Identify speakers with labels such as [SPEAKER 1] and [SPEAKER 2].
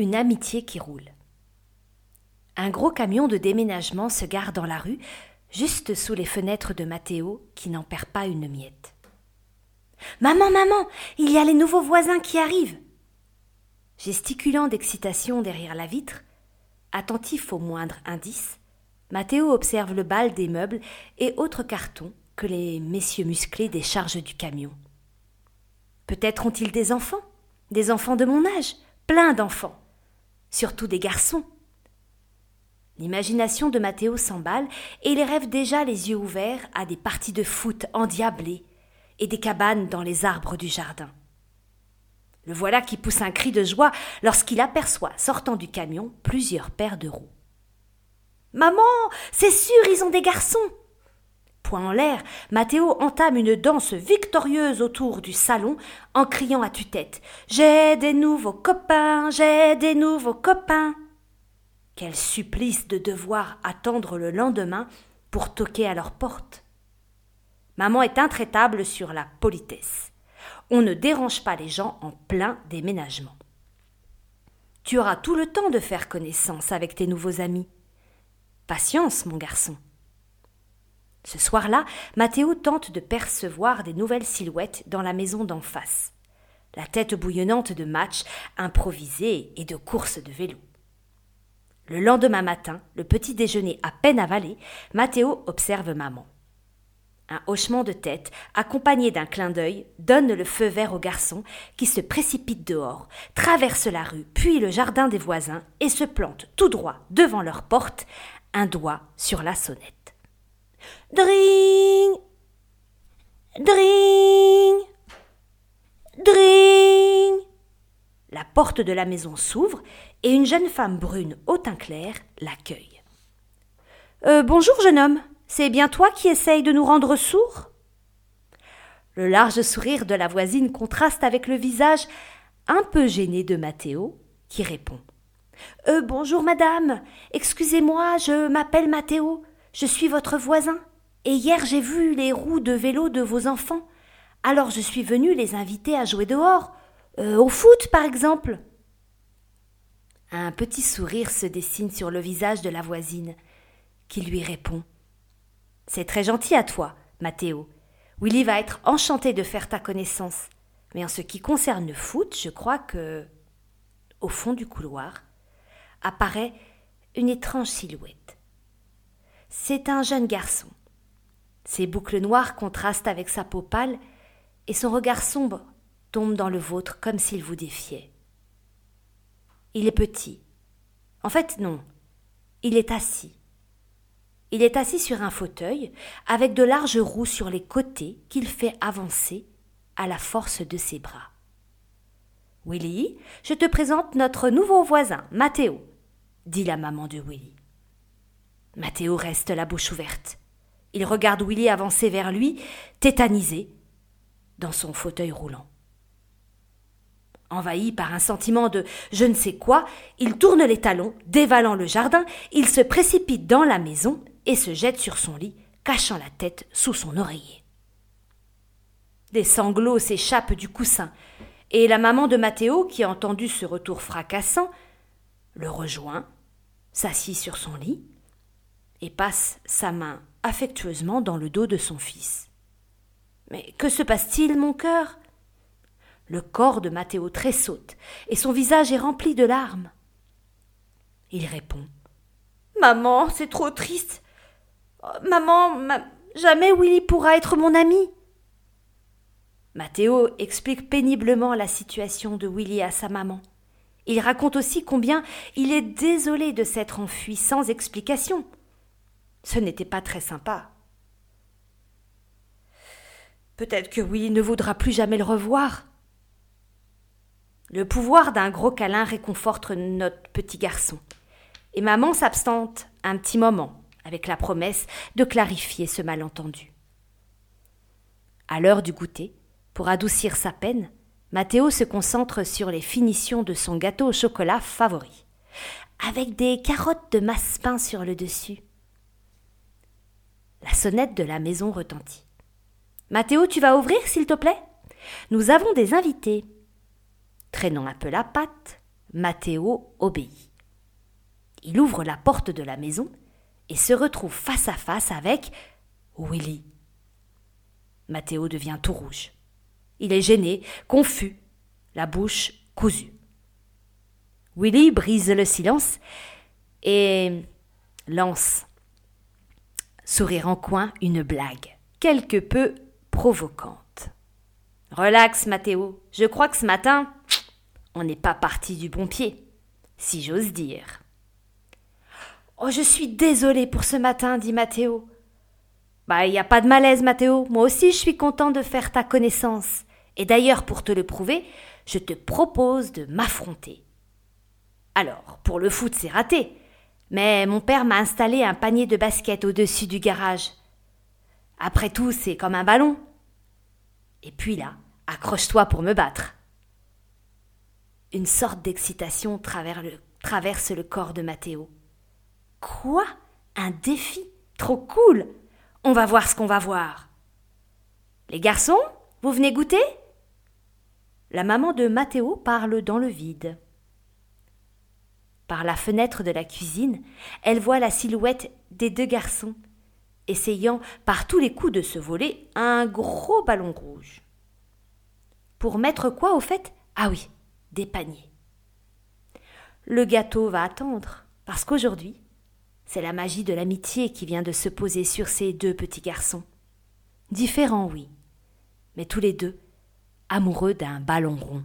[SPEAKER 1] Une amitié qui roule. Un gros camion de déménagement se gare dans la rue, juste sous les fenêtres de Mathéo, qui n'en perd pas une miette. Maman, maman, il y a les nouveaux voisins qui arrivent. Gesticulant d'excitation derrière la vitre, attentif au moindre indice, Mathéo observe le bal des meubles et autres cartons que les messieurs musclés déchargent du camion. Peut-être ont-ils des enfants, des enfants de mon âge, plein d'enfants, surtout des garçons. L'imagination de Mathéo s'emballe et il rêve déjà les yeux ouverts à des parties de foot endiablées et des cabanes dans les arbres du jardin. Le voilà qui pousse un cri de joie lorsqu'il aperçoit, sortant du camion, plusieurs paires de roues. Maman, c'est sûr, ils ont des garçons. En l'air, Mathéo entame une danse victorieuse autour du salon en criant à tue-tête J'ai des nouveaux copains, j'ai des nouveaux copains. Quel supplice de devoir attendre le lendemain pour toquer à leur porte. Maman est intraitable sur la politesse. On ne dérange pas les gens en plein déménagement. Tu auras tout le temps de faire connaissance avec tes nouveaux amis. Patience, mon garçon. Ce soir-là, Mathéo tente de percevoir des nouvelles silhouettes dans la maison d'en face. La tête bouillonnante de matchs improvisés et de courses de vélo. Le lendemain matin, le petit déjeuner à peine avalé, Mathéo observe maman. Un hochement de tête, accompagné d'un clin d'œil, donne le feu vert au garçon qui se précipite dehors, traverse la rue, puis le jardin des voisins et se plante tout droit devant leur porte, un doigt sur la sonnette. Dring Dring Dring La porte de la maison s'ouvre et une jeune femme brune au teint clair l'accueille. Euh, bonjour, jeune homme. C'est bien toi qui essaye de nous rendre sourds? Le large sourire de la voisine contraste avec le visage un peu gêné de Mathéo, qui répond euh, bonjour madame. Excusez-moi, je m'appelle Mathéo. Je suis votre voisin. Et hier j'ai vu les roues de vélo de vos enfants. Alors je suis venu les inviter à jouer dehors. Euh, au foot, par exemple. Un petit sourire se dessine sur le visage de la voisine, qui lui répond. C'est très gentil à toi, Mathéo. Willy va être enchanté de faire ta connaissance. Mais en ce qui concerne le foot, je crois que. Au fond du couloir, apparaît une étrange silhouette. C'est un jeune garçon. Ses boucles noires contrastent avec sa peau pâle et son regard sombre tombe dans le vôtre comme s'il vous défiait. Il est petit. En fait, non. Il est assis. Il est assis sur un fauteuil avec de larges roues sur les côtés qu'il fait avancer à la force de ses bras. Willy, je te présente notre nouveau voisin, Mathéo dit la maman de Willy. Mathéo reste la bouche ouverte. Il regarde Willy avancer vers lui, tétanisé, dans son fauteuil roulant. Envahi par un sentiment de je ne sais quoi, il tourne les talons, dévalant le jardin, il se précipite dans la maison et se jette sur son lit, cachant la tête sous son oreiller. Des sanglots s'échappent du coussin, et la maman de Mathéo, qui a entendu ce retour fracassant, le rejoint, s'assit sur son lit et passe sa main affectueusement dans le dos de son fils. Mais que se passe-t-il, mon cœur? Le corps de Mathéo tressaute et son visage est rempli de larmes. Il répond Maman, c'est trop triste. Maman, jamais Willy pourra être mon ami. Mathéo explique péniblement la situation de Willy à sa maman. Il raconte aussi combien il est désolé de s'être enfui sans explication. Ce n'était pas très sympa. Peut-être que Willy ne voudra plus jamais le revoir. Le pouvoir d'un gros câlin réconforte notre petit garçon. Et maman s'absente un petit moment, avec la promesse de clarifier ce malentendu. À l'heure du goûter, pour adoucir sa peine, Mathéo se concentre sur les finitions de son gâteau au chocolat favori, avec des carottes de massepain sur le dessus. Sonnette de la maison retentit. Mathéo, tu vas ouvrir, s'il te plaît? Nous avons des invités. Traînant un peu la patte, Mathéo obéit. Il ouvre la porte de la maison et se retrouve face à face avec Willy. Mathéo devient tout rouge. Il est gêné, confus, la bouche cousue. Willy brise le silence et lance, sourire en coin, une blague, quelque peu provocante. Relax, Mathéo, je crois que ce matin, on n'est pas parti du bon pied, si j'ose dire. Oh, je suis désolé pour ce matin, dit Mathéo. Bah, il n'y a pas de malaise, Mathéo. Moi aussi, je suis content de faire ta connaissance. Et d'ailleurs, pour te le prouver, je te propose de m'affronter. Alors, pour le foot, c'est raté. Mais mon père m'a installé un panier de basket au-dessus du garage. Après tout, c'est comme un ballon. Et puis là, accroche-toi pour me battre. Une sorte d'excitation traverse le corps de Mathéo. Quoi? Un défi? Trop cool On va voir ce qu'on va voir. Les garçons, vous venez goûter? La maman de Mathéo parle dans le vide. Par la fenêtre de la cuisine, elle voit la silhouette des deux garçons, essayant par tous les coups de se voler un gros ballon rouge. Pour mettre quoi au fait? Ah oui, des paniers. Le gâteau va attendre, parce qu'aujourd'hui, c'est la magie de l'amitié qui vient de se poser sur ces deux petits garçons. Différents, oui, mais tous les deux amoureux d'un ballon rond.